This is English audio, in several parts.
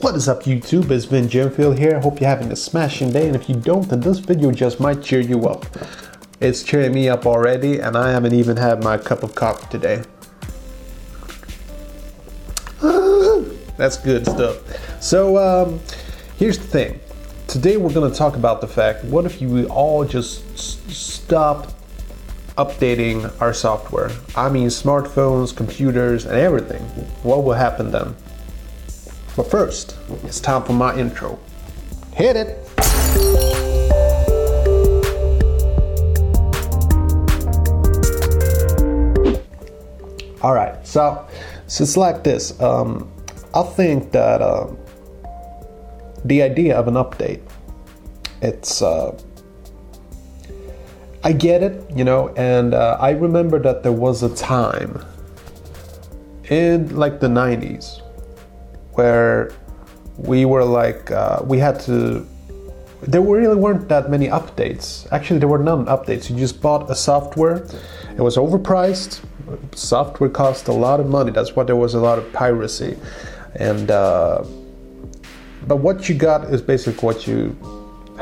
What is up YouTube, it's Vin Gemfield here. Hope you're having a smashing day and if you don't then this video just might cheer you up. It's cheering me up already and I haven't even had my cup of coffee today. That's good stuff. So um, here's the thing. Today we're going to talk about the fact what if you all just s- stopped updating our software? I mean smartphones, computers and everything. What will happen then? But first, it's time for my intro. Hit it! All right, so, so it's like this. Um, I think that uh, the idea of an update, it's, uh, I get it, you know, and uh, I remember that there was a time in like the 90s where we were like uh, we had to there really weren't that many updates. Actually there were none updates. You just bought a software. It was overpriced. Software cost a lot of money. That's why there was a lot of piracy. And uh, but what you got is basically what you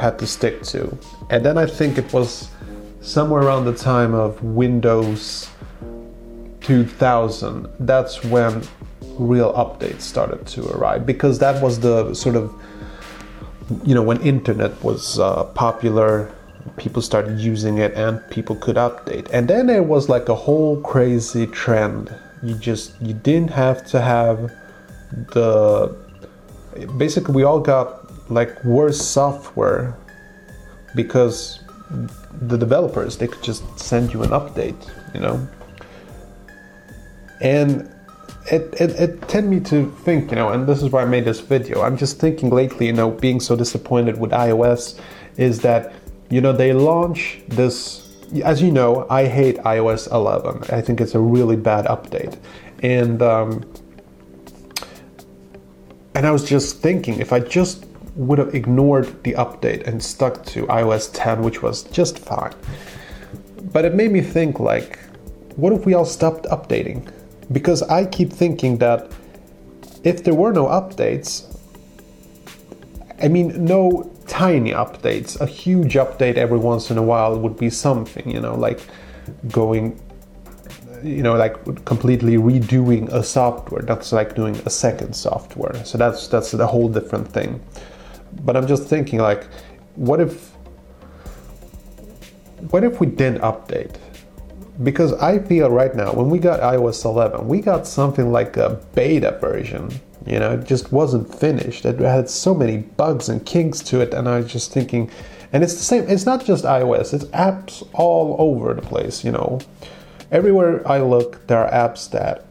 had to stick to. And then i think it was somewhere around the time of windows 2000 that's when real updates started to arrive because that was the sort of you know when internet was uh, popular people started using it and people could update. And then it was like a whole crazy trend. You just you didn't have to have the basically we all got like worse software because the developers they could just send you an update you know? And it, it, it tend me to think, you know, and this is why I made this video. I'm just thinking lately, you know, being so disappointed with iOS is that, you know, they launch this. As you know, I hate iOS 11. I think it's a really bad update, and um, and I was just thinking if I just would have ignored the update and stuck to iOS 10, which was just fine. But it made me think like, what if we all stopped updating? Because I keep thinking that if there were no updates, I mean, no tiny updates, a huge update every once in a while would be something, you know, like going, you know, like completely redoing a software. That's like doing a second software. So that's that's a whole different thing. But I'm just thinking, like, what if, what if we didn't update? Because I feel right now when we got iOS 11, we got something like a beta version. You know, it just wasn't finished. It had so many bugs and kinks to it, and I was just thinking, and it's the same. It's not just iOS; it's apps all over the place. You know, everywhere I look, there are apps that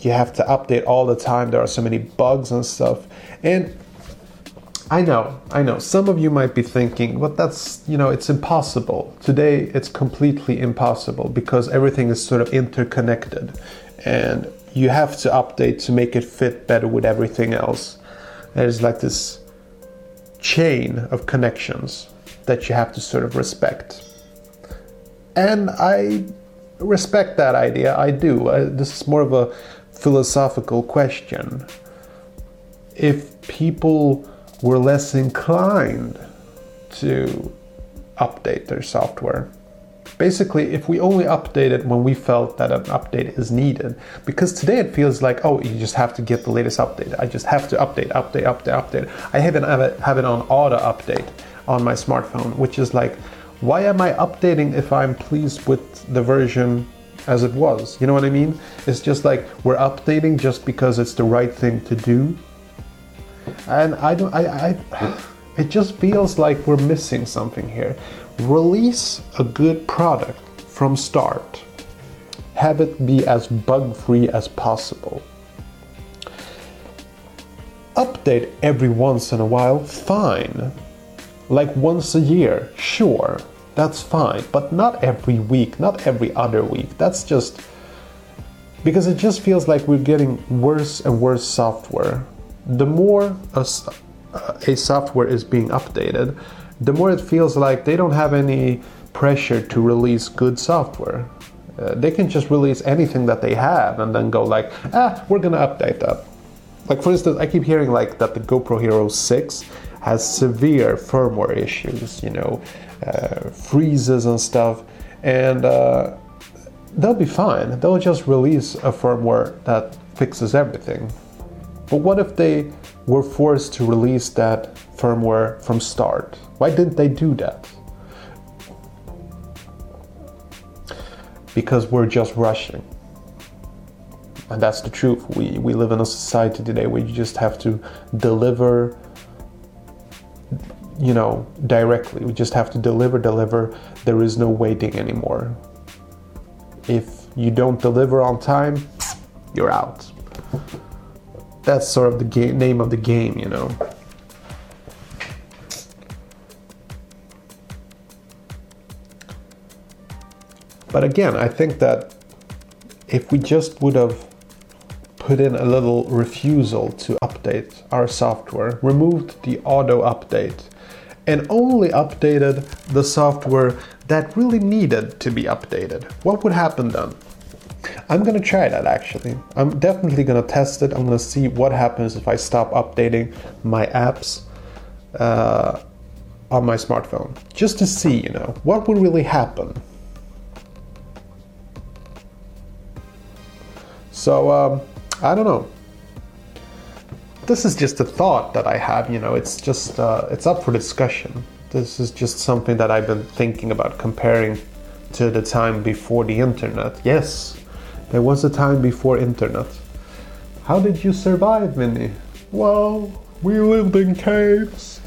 you have to update all the time. There are so many bugs and stuff, and I know, I know. Some of you might be thinking, but that's, you know, it's impossible. Today, it's completely impossible because everything is sort of interconnected and you have to update to make it fit better with everything else. There's like this chain of connections that you have to sort of respect. And I respect that idea, I do. Uh, this is more of a philosophical question. If people were less inclined to update their software. Basically, if we only update it when we felt that an update is needed, because today it feels like, oh, you just have to get the latest update. I just have to update, update, update, update. I even have it, have it on auto update on my smartphone, which is like, why am I updating if I'm pleased with the version as it was? You know what I mean? It's just like we're updating just because it's the right thing to do and I don't. I, I. It just feels like we're missing something here. Release a good product from start. Have it be as bug free as possible. Update every once in a while, fine. Like once a year, sure, that's fine. But not every week, not every other week. That's just. Because it just feels like we're getting worse and worse software the more a, a software is being updated, the more it feels like they don't have any pressure to release good software. Uh, they can just release anything that they have and then go like, ah, we're gonna update that. like for instance, I keep hearing like that the GoPro Hero 6 has severe firmware issues, you know, uh, freezes and stuff, and uh, they'll be fine. They'll just release a firmware that fixes everything. But what if they were forced to release that firmware from start? Why didn't they do that? Because we're just rushing. And that's the truth. We, we live in a society today where you just have to deliver you know, directly. We just have to deliver, deliver. There is no waiting anymore. If you don't deliver on time, you're out. That's sort of the game, name of the game, you know. But again, I think that if we just would have put in a little refusal to update our software, removed the auto update, and only updated the software that really needed to be updated, what would happen then? I'm gonna try that actually. I'm definitely gonna test it. I'm gonna see what happens if I stop updating my apps uh, on my smartphone, just to see, you know, what would really happen. So um, I don't know this is just a thought that I have. You know, it's just uh, it's up for discussion. This is just something that I've been thinking about comparing to the time before the internet. Yes, there was a time before internet. How did you survive, Minnie? Well, we lived in caves.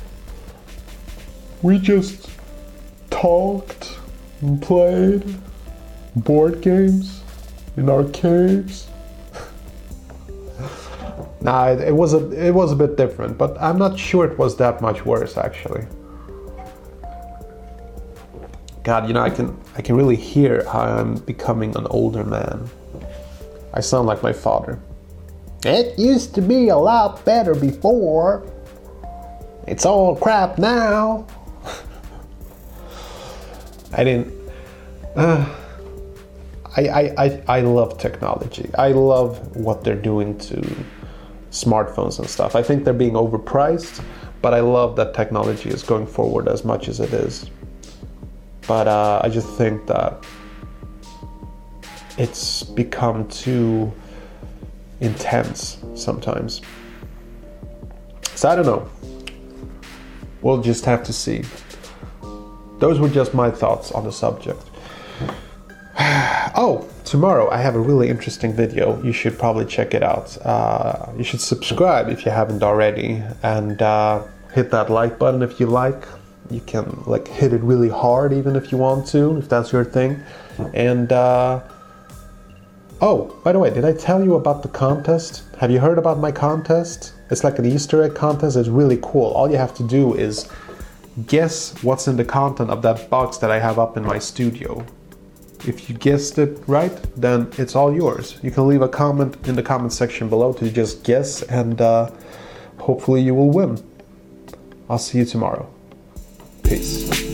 We just talked and played board games in our caves. Nah, it, it, was a it was a bit different, but I'm not sure it was that much worse actually. God, you know, I can I can really hear how I'm becoming an older man. I sound like my father. It used to be a lot better before. It's all crap now. I didn't. Uh, I, I, I, I love technology. I love what they're doing to smartphones and stuff. I think they're being overpriced, but I love that technology is going forward as much as it is. But uh, I just think that it's become too intense sometimes. So I don't know. We'll just have to see. Those were just my thoughts on the subject. oh, tomorrow I have a really interesting video. You should probably check it out. Uh, you should subscribe if you haven't already, and uh, hit that like button if you like. You can like hit it really hard even if you want to, if that's your thing. And uh, oh, by the way, did I tell you about the contest? Have you heard about my contest? It's like an Easter egg contest. It's really cool. All you have to do is guess what's in the content of that box that I have up in my studio. If you guessed it right, then it's all yours. You can leave a comment in the comment section below to just guess, and uh, hopefully, you will win. I'll see you tomorrow. Peace.